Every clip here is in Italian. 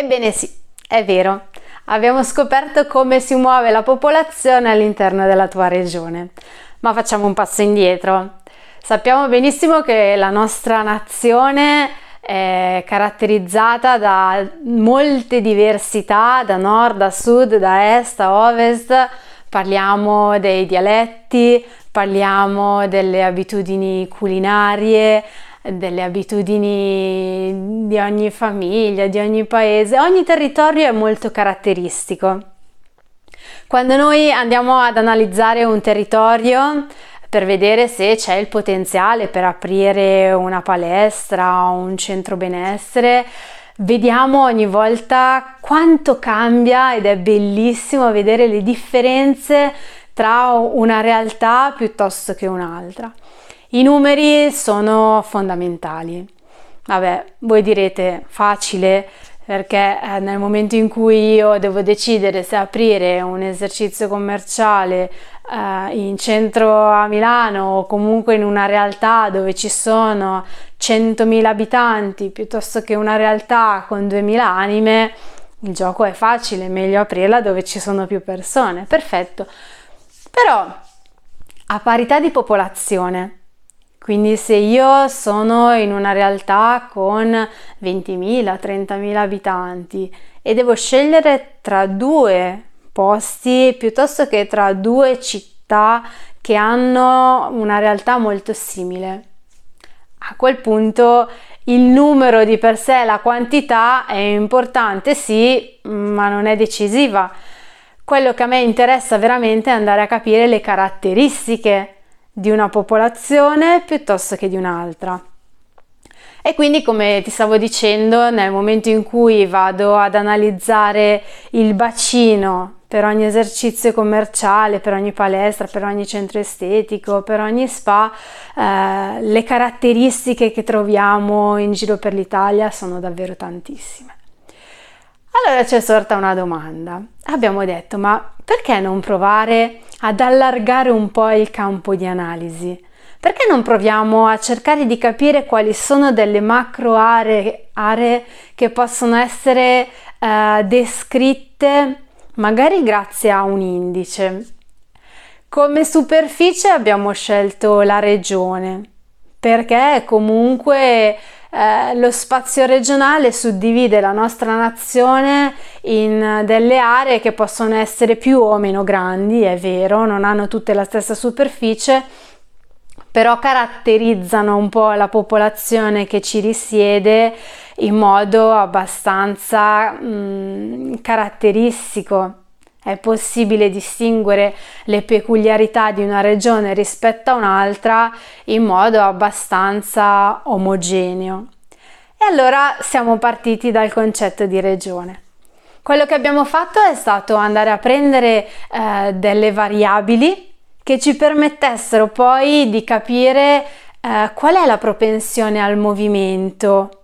Ebbene sì, è vero. Abbiamo scoperto come si muove la popolazione all'interno della tua regione. Ma facciamo un passo indietro. Sappiamo benissimo che la nostra nazione è caratterizzata da molte diversità, da nord a sud, da est a ovest. Parliamo dei dialetti, parliamo delle abitudini culinarie, delle abitudini di ogni famiglia, di ogni paese, ogni territorio è molto caratteristico. Quando noi andiamo ad analizzare un territorio per vedere se c'è il potenziale per aprire una palestra o un centro benessere, vediamo ogni volta quanto cambia ed è bellissimo vedere le differenze tra una realtà piuttosto che un'altra. I numeri sono fondamentali. Vabbè, voi direte facile perché eh, nel momento in cui io devo decidere se aprire un esercizio commerciale eh, in centro a Milano o comunque in una realtà dove ci sono 100.000 abitanti piuttosto che una realtà con 2.000 anime, il gioco è facile, meglio aprirla dove ci sono più persone. Perfetto. Però a parità di popolazione, quindi se io sono in una realtà con 20.000, 30.000 abitanti e devo scegliere tra due posti piuttosto che tra due città che hanno una realtà molto simile, a quel punto il numero di per sé, la quantità è importante, sì, ma non è decisiva. Quello che a me interessa veramente è andare a capire le caratteristiche di una popolazione piuttosto che di un'altra. E quindi, come ti stavo dicendo, nel momento in cui vado ad analizzare il bacino per ogni esercizio commerciale, per ogni palestra, per ogni centro estetico, per ogni spa, eh, le caratteristiche che troviamo in giro per l'Italia sono davvero tantissime. Allora c'è sorta una domanda. Abbiamo detto, ma perché non provare ad allargare un po' il campo di analisi? Perché non proviamo a cercare di capire quali sono delle macro aree, aree che possono essere eh, descritte magari grazie a un indice? Come superficie abbiamo scelto la regione perché comunque eh, lo spazio regionale suddivide la nostra nazione in delle aree che possono essere più o meno grandi, è vero, non hanno tutte la stessa superficie, però caratterizzano un po' la popolazione che ci risiede in modo abbastanza mh, mm, caratteristico. È possibile distinguere le peculiarità di una regione rispetto a un'altra in modo abbastanza omogeneo. E allora siamo partiti dal concetto di regione. Quello che abbiamo fatto è stato andare a prendere eh, delle variabili che ci permettessero poi di capire eh, qual è la propensione al movimento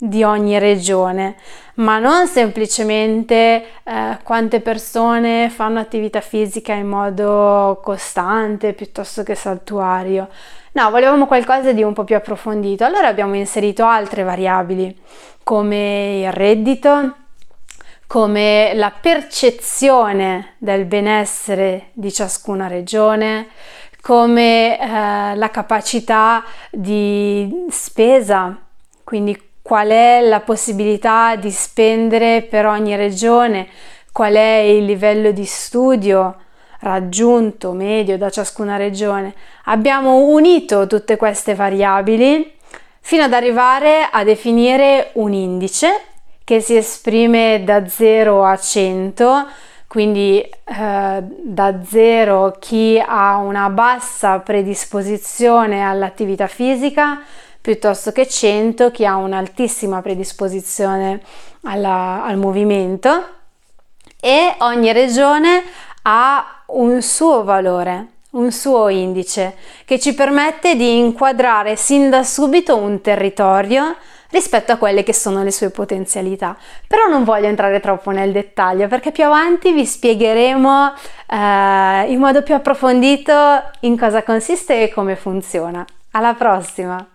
di ogni regione, ma non semplicemente eh, quante persone fanno attività fisica in modo costante piuttosto che saltuario. No, volevamo qualcosa di un po' più approfondito. Allora abbiamo inserito altre variabili come il reddito, come la percezione del benessere di ciascuna regione, come eh, la capacità di spesa, quindi qual è la possibilità di spendere per ogni regione, qual è il livello di studio raggiunto medio da ciascuna regione. Abbiamo unito tutte queste variabili fino ad arrivare a definire un indice che si esprime da 0 a 100, quindi eh, da 0 chi ha una bassa predisposizione all'attività fisica, piuttosto che 100 chi ha un'altissima predisposizione alla, al movimento e ogni regione ha un suo valore, un suo indice che ci permette di inquadrare sin da subito un territorio rispetto a quelle che sono le sue potenzialità. Però non voglio entrare troppo nel dettaglio perché più avanti vi spiegheremo eh, in modo più approfondito in cosa consiste e come funziona. Alla prossima!